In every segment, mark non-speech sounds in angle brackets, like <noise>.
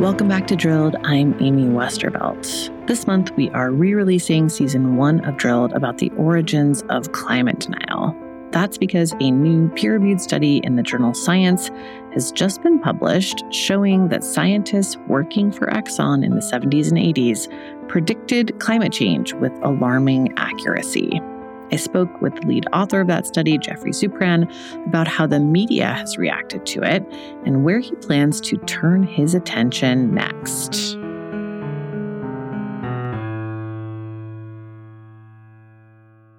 Welcome back to Drilled. I'm Amy Westervelt. This month, we are re releasing season one of Drilled about the origins of climate denial. That's because a new peer reviewed study in the journal Science has just been published showing that scientists working for Exxon in the 70s and 80s predicted climate change with alarming accuracy. I spoke with the lead author of that study, Geoffrey Supran, about how the media has reacted to it and where he plans to turn his attention next.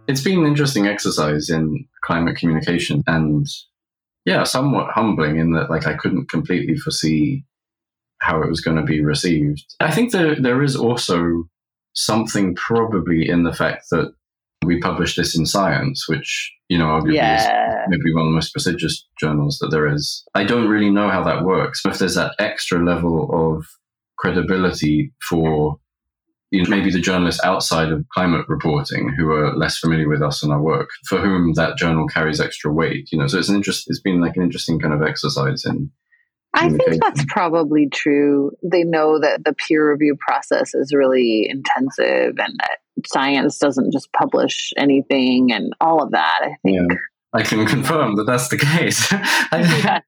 It's been an interesting exercise in climate communication and yeah, somewhat humbling in that like I couldn't completely foresee how it was going to be received. I think that there is also something probably in the fact that we publish this in Science, which you know arguably Yeah. is maybe one of the most prestigious journals that there is. I don't really know how that works. but If there's that extra level of credibility for you know, maybe the journalists outside of climate reporting who are less familiar with us and our work, for whom that journal carries extra weight. You know, so it's an interest. It's been like an interesting kind of exercise in. I think that's probably true. They know that the peer review process is really intensive and that science doesn't just publish anything and all of that. I think Yeah. I can confirm that that's the case. <laughs> I,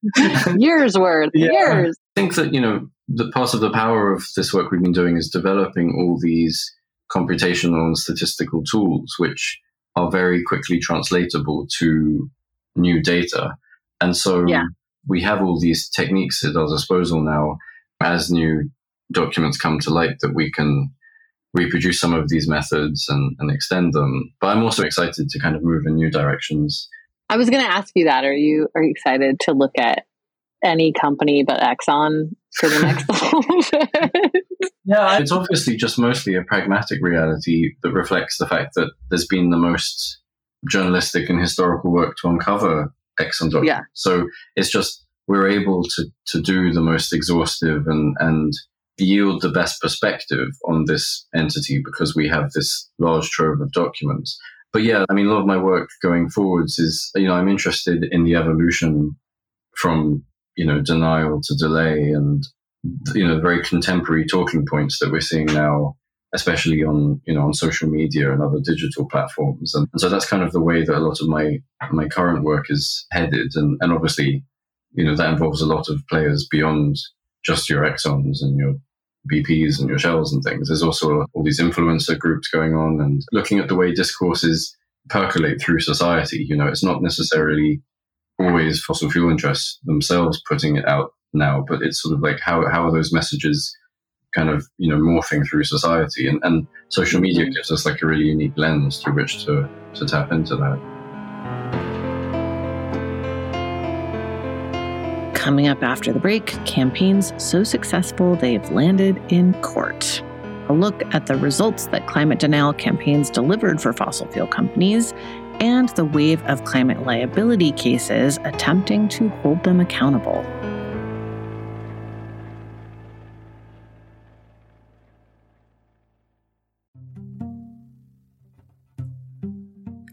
<laughs> years worth, Yeah. years. think that you know the part of the power of this work we've been doing is developing all these computational and statistical tools which are very quickly translatable to new data and so Yeah. we have all these techniques at our disposal now as new documents come to light that we can reproduce some of these methods and, and extend them but i'm also excited to kind of move in new directions I was going to ask you that. Are you are you excited to look at any company but Exxon for the next? <laughs> <laughs> Yeah, it's obviously just mostly a pragmatic reality that reflects the fact that there's been the most journalistic and historical work to uncover Exxon documents. Yeah. So it's just we're able to to do the most exhaustive and and yield the best perspective on this entity because we have this large trove of documents. But yeah, I mean, a lot of my work going forwards is, you know, I'm interested in the evolution from, you know, denial to delay and you know very contemporary talking points that we're seeing now especially on you know on social media and other digital platforms and, and so that's kind of the way that a lot of my my current work is headed and and obviously you know that involves a lot of players beyond just your Exxons and your bps and your shells and things. There's also all these influencer groups going on and looking at the way discourses percolate through society. You know it's not necessarily always fossil fuel interests themselves putting it out now, but it's sort of like how how are those messages kind of you know morphing through society, and and social media mm-hmm. gives us like a really unique lens through which to to tap into that. Coming up after the break, campaigns so successful they've landed in court. A look at the results that climate denial campaigns delivered for fossil fuel companies and the wave of climate liability cases attempting to hold them accountable.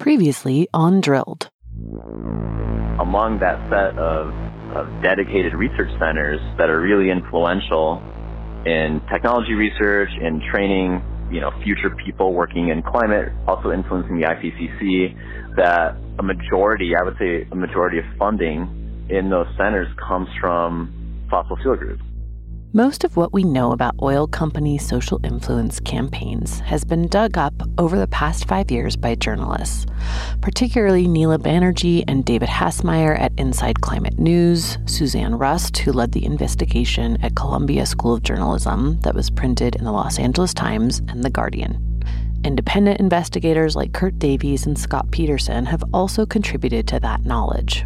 Previously on Drilled. Among that set of, of dedicated research centers that are really influential in technology research, in training, you know, future people working in climate, also influencing the IPCC, that a majority, I would say a majority of funding in those centers comes from fossil fuel groups. Most of what we know about oil company social influence campaigns has been dug up over the past five years by journalists, particularly Neela Banerjee and David Hasemyer at Inside Climate News, Susanne Rust, who led the investigation at Columbia School of Journalism that was printed in the Los Angeles Times and The Guardian. Independent investigators like Kert Davies and Scott Peterson have also contributed to that knowledge.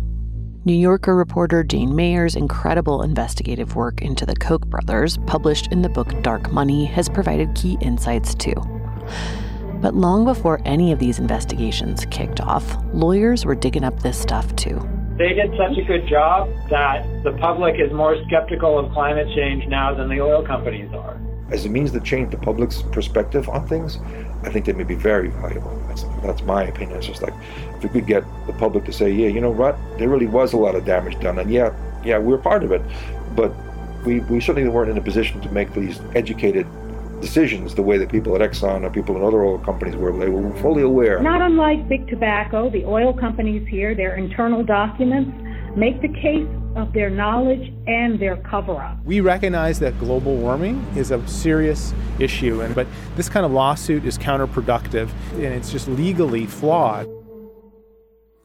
New Yorker reporter Jane Mayer's incredible investigative work into the Koch brothers, published in the book Dark Money, has provided key insights too. But long before any of these investigations kicked off, lawyers were digging up this stuff too. They did such a good job that the public is more skeptical of climate change now than the oil companies are. As a means to change the public's perspective on things, I think they may be very valuable. That's, that's my opinion. It's just like if we could get the public to say, yeah, you know what, there really was a lot of damage done, and yeah, yeah, we're part of it, but we, we certainly weren't in a position to make these educated decisions the way that people at Exxon or people in other oil companies were. They were fully aware. Not unlike big tobacco, the oil companies here, their internal documents make the case of their knowledge and their cover up. We recognize that global warming is a serious issue, and, but this kind of lawsuit is counterproductive and it's just legally flawed.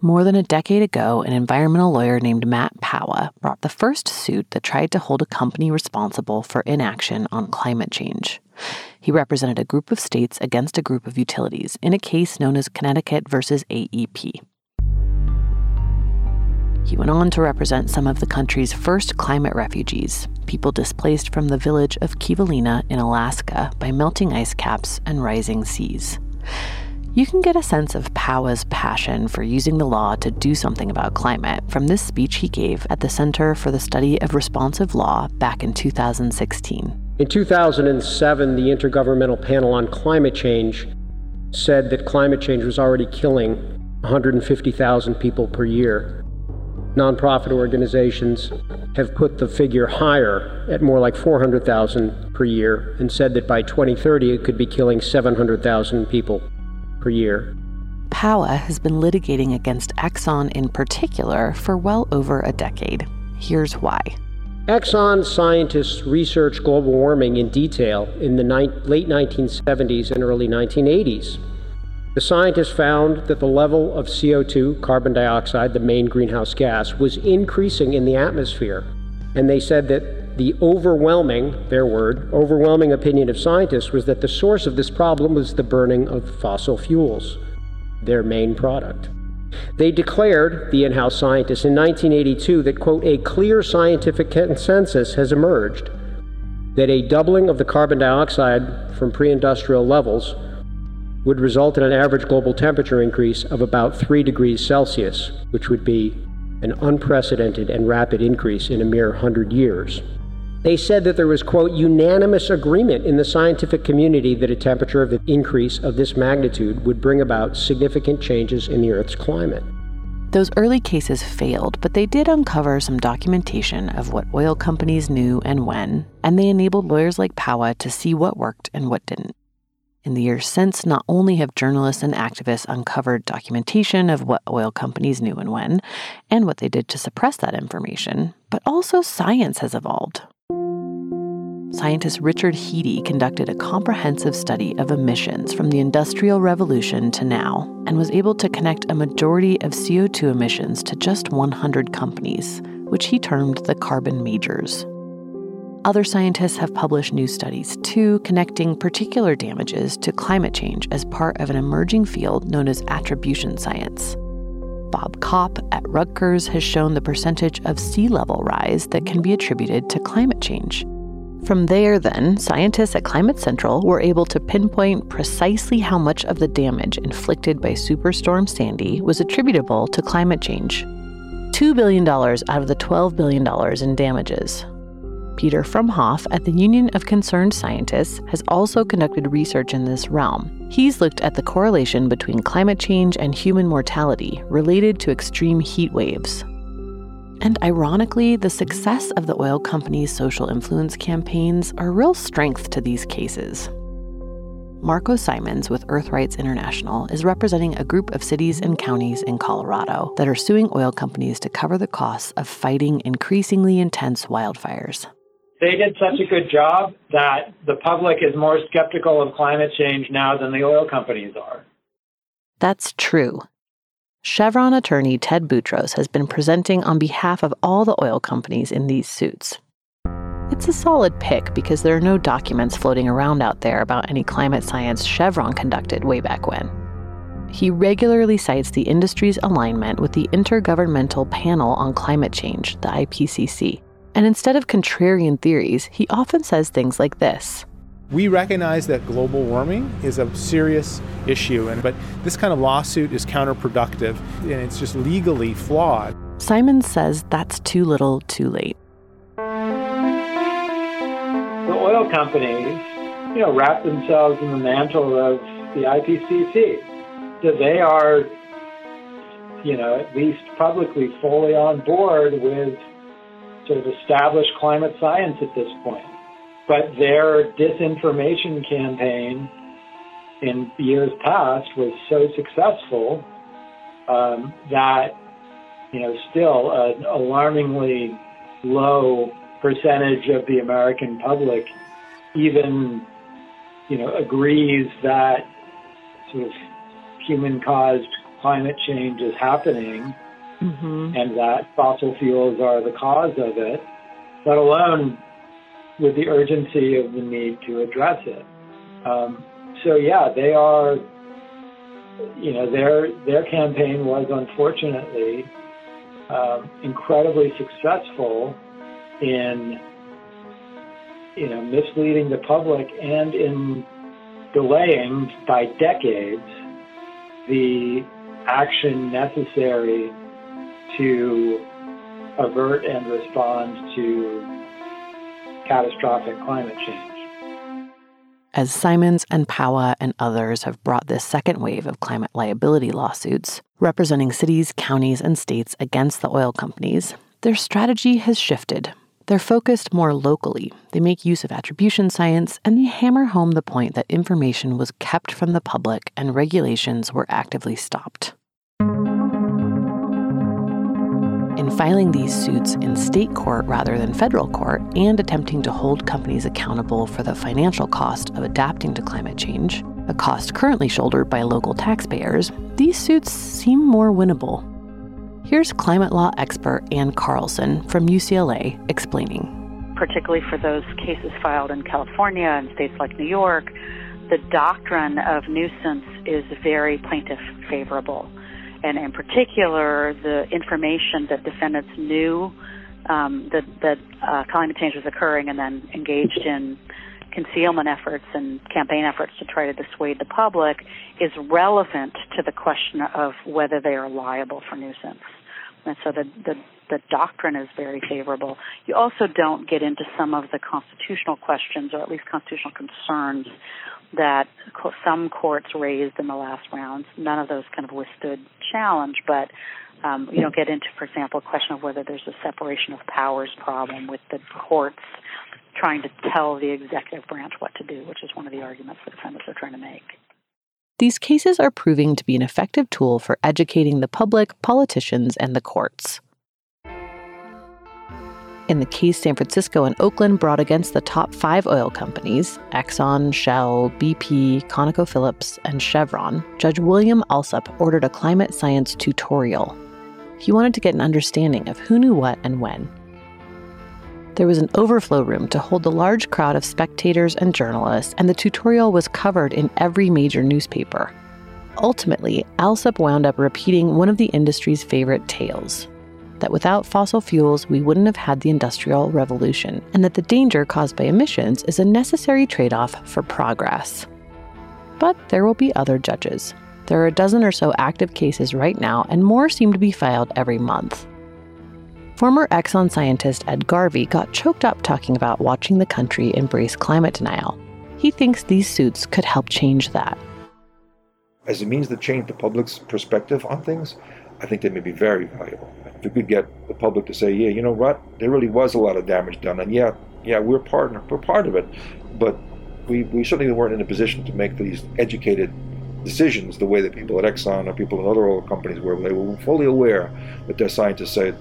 More than a decade ago, an environmental lawyer named Matt Pawa brought the first suit that tried to hold a company responsible for inaction on climate change. He represented a group of states against a group of utilities in a case known as Connecticut versus AEP. He went on to represent some of the country's first climate refugees, people displaced from the village of Kivalina in Alaska by melting ice caps and rising seas. You can get a sense of Pawa's passion for using the law to do something about climate from this speech he gave at the Center for the Study of Responsive Law back in 2016. In 2007, the Intergovernmental Panel on Climate Change said that climate change was already killing 150,000 people per year nonprofit organizations have put the figure higher at more like 400,000 per year and said that by 2030 it could be killing 700,000 people per year. Pawa has been litigating against Exxon in particular for well over a decade. Here's why. Exxon scientists researched global warming in detail in the ni- late 1970s and early 1980s. The scientists found that the level of CO2, carbon dioxide, the main greenhouse gas, was increasing in the atmosphere. And they said that the overwhelming, their word, overwhelming opinion of scientists was that the source of this problem was the burning of fossil fuels, their main product. They declared, the in house scientists, in 1982 that, quote, a clear scientific consensus has emerged that a doubling of the carbon dioxide from pre industrial levels would result in an average global temperature increase of about 3 degrees Celsius, which would be an unprecedented and rapid increase in a mere 100 years. They said that there was, quote, unanimous agreement in the scientific community that a temperature of increase of this magnitude would bring about significant changes in the Earth's climate. Those early cases failed, but they did uncover some documentation of what oil companies knew and when, and they enabled lawyers like Pawa to see what worked and what didn't. In the years since, not only have journalists and activists uncovered documentation of what oil companies knew and when, and what they did to suppress that information, but also science has evolved. Scientist Richard Heede conducted a comprehensive study of emissions from the Industrial Revolution to now and was able to connect a majority of CO2 emissions to just 100 companies, which he termed the carbon majors. Other scientists have published new studies too, connecting particular damages to climate change as part of an emerging field known as attribution science. Bob Kopp at Rutgers has shown the percentage of sea level rise that can be attributed to climate change. From there, then, scientists at Climate Central were able to pinpoint precisely how much of the damage inflicted by Superstorm Sandy was attributable to climate change. $2 billion out of the $12 billion in damages. Peter Frumhoff at the Union of Concerned Scientists has also conducted research in this realm. He's looked at the correlation between climate change and human mortality related to extreme heat waves. And ironically, the success of the oil companies' social influence campaigns are real strength to these cases. Marco Simons with Earthrights International is representing a group of cities and counties in Colorado that are suing oil companies to cover the costs of fighting increasingly intense wildfires they did such a good job that the public is more skeptical of climate change now than the oil companies are. That's true. Chevron attorney Ted Boutrous has been presenting on behalf of all the oil companies in these suits. It's a solid pick because there are no documents floating around out there about any climate science Chevron conducted way back when. He regularly cites the industry's alignment with the Intergovernmental Panel on Climate Change, the IPCC, and instead of contrarian theories, he often says things like this. We recognize that global warming is a serious issue, and but this kind of lawsuit is counterproductive and it's just legally flawed. Simon says that's too little, too late. The oil companies, you know, wrap themselves in the mantle of the IPCC. So they are, you know, at least publicly fully on board with sort of established climate science at this point. But their disinformation campaign in years past was so successful um, that you know still an alarmingly low percentage of the American public even you know agrees that sort of human caused climate change is happening mm-hmm. and that fossil fuels are the cause of it, let alone with the urgency of the need to address it. Um, so yeah, they are. You know, their their campaign was unfortunately um, incredibly successful in you know misleading the public and in delaying by decades the action necessary to avert and respond to catastrophic climate change. As Simons and Pawa and others have brought this second wave of climate liability lawsuits, representing cities, counties, and states against the oil companies, their strategy has shifted. They're focused more locally. They make use of attribution science and they hammer home the point that information was kept from the public and regulations were actively stopped. In filing these suits in state court rather than federal court and attempting to hold companies accountable for the financial cost of adapting to climate change, a cost currently shouldered by local taxpayers, these suits seem more winnable. Here's climate law expert Ann Carlson from UCLA explaining. Particularly for those cases filed in California and states like New York, the doctrine of nuisance is very plaintiff favorable and in particular, the information that defendants knew um, that, that uh, climate change was occurring and then engaged in concealment efforts and campaign efforts to try to dissuade the public is relevant to the question of whether they are liable for nuisance. And so the, the, the doctrine is very favorable. You also don't get into some of the constitutional questions or at least constitutional concerns that some courts raised in the last rounds. None of those kind of withstood challenge, but um, you don't get into, for example, a question of whether there's a separation of powers problem with the courts trying to tell the executive branch what to do, which is one of the arguments the defendants are trying to make. These cases are proving to be an effective tool for educating the public, politicians, and the courts. In the case San Francisco and Oakland brought against the top five oil companies Exxon, Shell, BP, ConocoPhillips, and Chevron, Judge William Alsup ordered a climate science tutorial. He wanted to get an understanding of who knew what and when. There was an overflow room to hold the large crowd of spectators and journalists, and the tutorial was covered in every major newspaper. Ultimately, Alsup wound up repeating one of the industry's favorite tales that without fossil fuels, we wouldn't have had the Industrial Revolution, and that the danger caused by emissions is a necessary trade off for progress. But there will be other judges. There are a dozen or so active cases right now, and more seem to be filed every month. Former Exxon scientist Ed Garvey got choked up talking about watching the country embrace climate denial. He thinks these suits could help change that. As a means to change the public's perspective on things, I think they may be very valuable. If we could get the public to say, yeah, you know what, there really was a lot of damage done, and yeah, yeah, we're part, we're part of it, but we, we certainly weren't in a position to make these educated decisions the way that people at Exxon or people in other oil companies were. They were fully aware that their scientists said,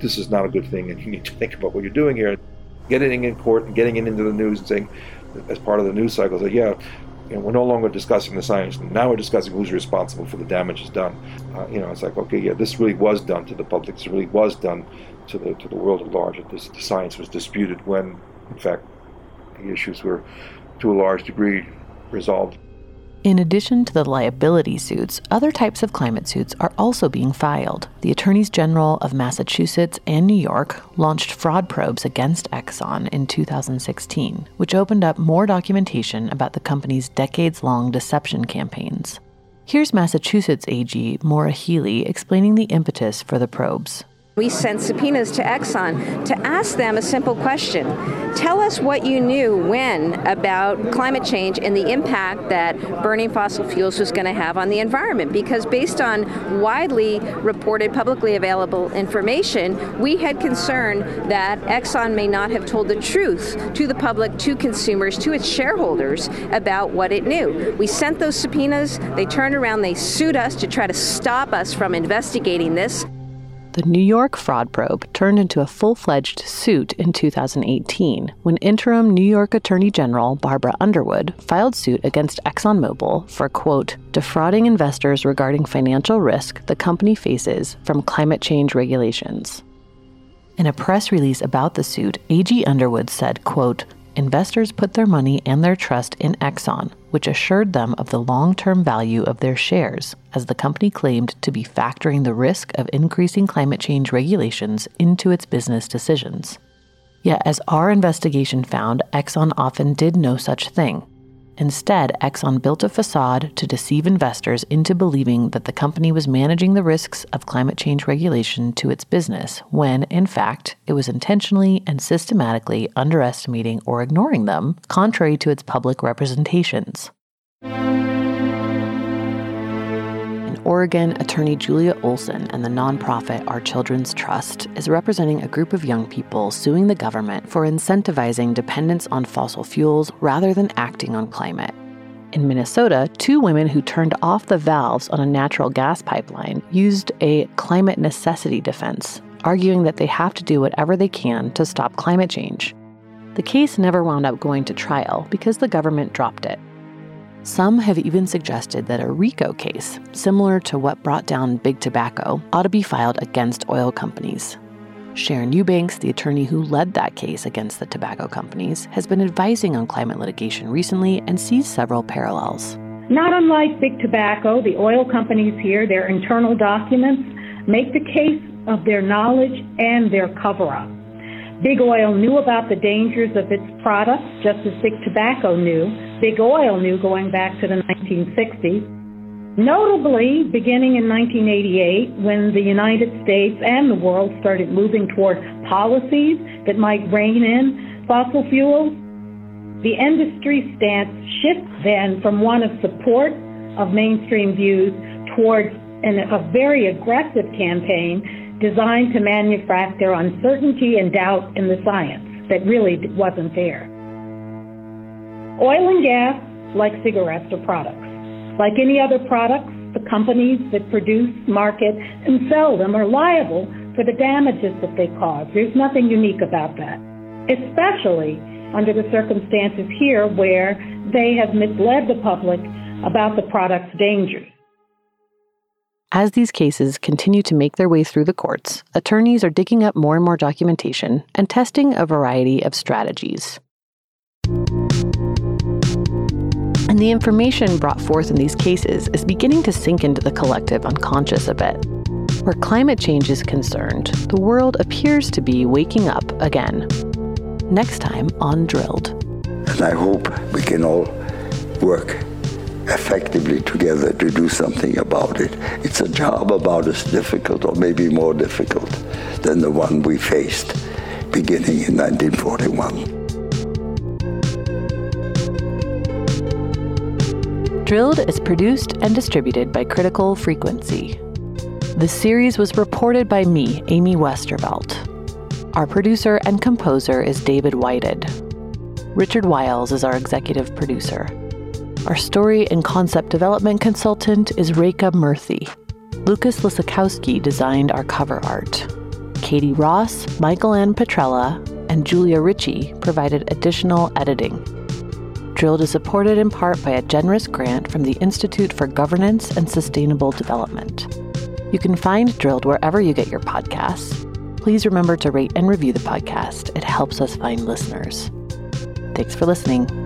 this is not a good thing, and you need to think about what you're doing here. Getting in court and getting it into the news and saying, as part of the news cycle, that yeah, know, we're no longer discussing the science. Now we're discussing who's responsible for the damage. damages done. Uh, you know, it's like, okay, yeah, this really was done to the public. This really was done to the to the world at large. This, the science was disputed when, in fact, the issues were, to a large degree, resolved. In addition to the liability suits, other types of climate suits are also being filed. The Attorneys General of Massachusetts and New York launched fraud probes against Exxon in 2016, which opened up more documentation about the company's decades long deception campaigns. Here's Massachusetts AG Maura Healey explaining the impetus for the probes. We sent subpoenas to Exxon to ask them a simple question. Tell us what you knew when about climate change and the impact that burning fossil fuels was going to have on the environment. Because based on widely reported, publicly available information, we had concern that Exxon may not have told the truth to the public, to consumers, to its shareholders about what it knew. We sent those subpoenas. They turned around, they sued us to try to stop us from investigating this the New York fraud probe turned into a full fledged suit in 2018 when interim New York Attorney General Barbara Underwood filed suit against ExxonMobil for, quote, defrauding investors regarding financial risk the company faces from climate change regulations. In a press release about the suit, AG Underwood said, quote, investors put their money and their trust in Exxon, which assured them of the long term value of their shares, as the company claimed to be factoring the risk of increasing climate change regulations into its business decisions. Yet, as our investigation found, Exxon often did no such thing. Instead, Exxon built a facade to deceive investors into believing that the company was managing the risks of climate change regulation to its business, when, in fact, it was intentionally and systematically underestimating or ignoring them, contrary to its public representations. Oregon, attorney Julia Olson and the nonprofit Our Children's Trust is representing a group of young people suing the government for incentivizing dependence on fossil fuels rather than acting on climate. In Minnesota, two women who turned off the valves on a natural gas pipeline used a climate necessity defense, arguing that they have to do whatever they can to stop climate change. The case never wound up going to trial because the government dropped it. Some have even suggested that a RICO case, similar to what brought down big tobacco, ought to be filed against oil companies. Sharon Eubanks, the attorney who led that case against the tobacco companies, has been advising on climate litigation recently and sees several parallels. Not unlike big tobacco, the oil companies here, their internal documents make the case of their knowledge and their cover up. Big Oil knew about the dangers of its products, just as Big Tobacco knew. Big Oil knew going back to the 1960s. Notably, beginning in 1988, when the United States and the world started moving toward policies that might rein in fossil fuels, the industry stance shifts then from one of support of mainstream views towards an, a very aggressive campaign designed to manufacture uncertainty and doubt in the science that really wasn't there. Oil and gas, like cigarettes, are products. Like any other products, the companies that produce, market, and sell them are liable for the damages that they cause. There's nothing unique about that, especially under the circumstances here where they have misled the public about the product's dangers. As these cases continue to make their way through the courts, attorneys are digging up more and more documentation and testing a variety of strategies. And the information brought forth in these cases is beginning to sink into the collective unconscious a bit. Where climate change is concerned, the world appears to be waking up again. Next time on Drilled. And I hope we can all work effectively together to do something about it. It's a job about as difficult or maybe more difficult than the one we faced beginning in 1941. Drilled is produced and distributed by Critical Frequency. The series was reported by me, Amy Westervelt. Our producer and composer is David Whited. Richard Wiles is our executive producer. Our story and concept development consultant is Rekha Murthy. Lucas Lisakowski designed our cover art. Katie Ross, Michael Ann Petrella, and Julia Ritchie provided additional editing. Drilled is supported in part by a generous grant from the Institute for Governance and Sustainable Development. You can find Drilled wherever you get your podcasts. Please remember to rate and review the podcast, it helps us find listeners. Thanks for listening.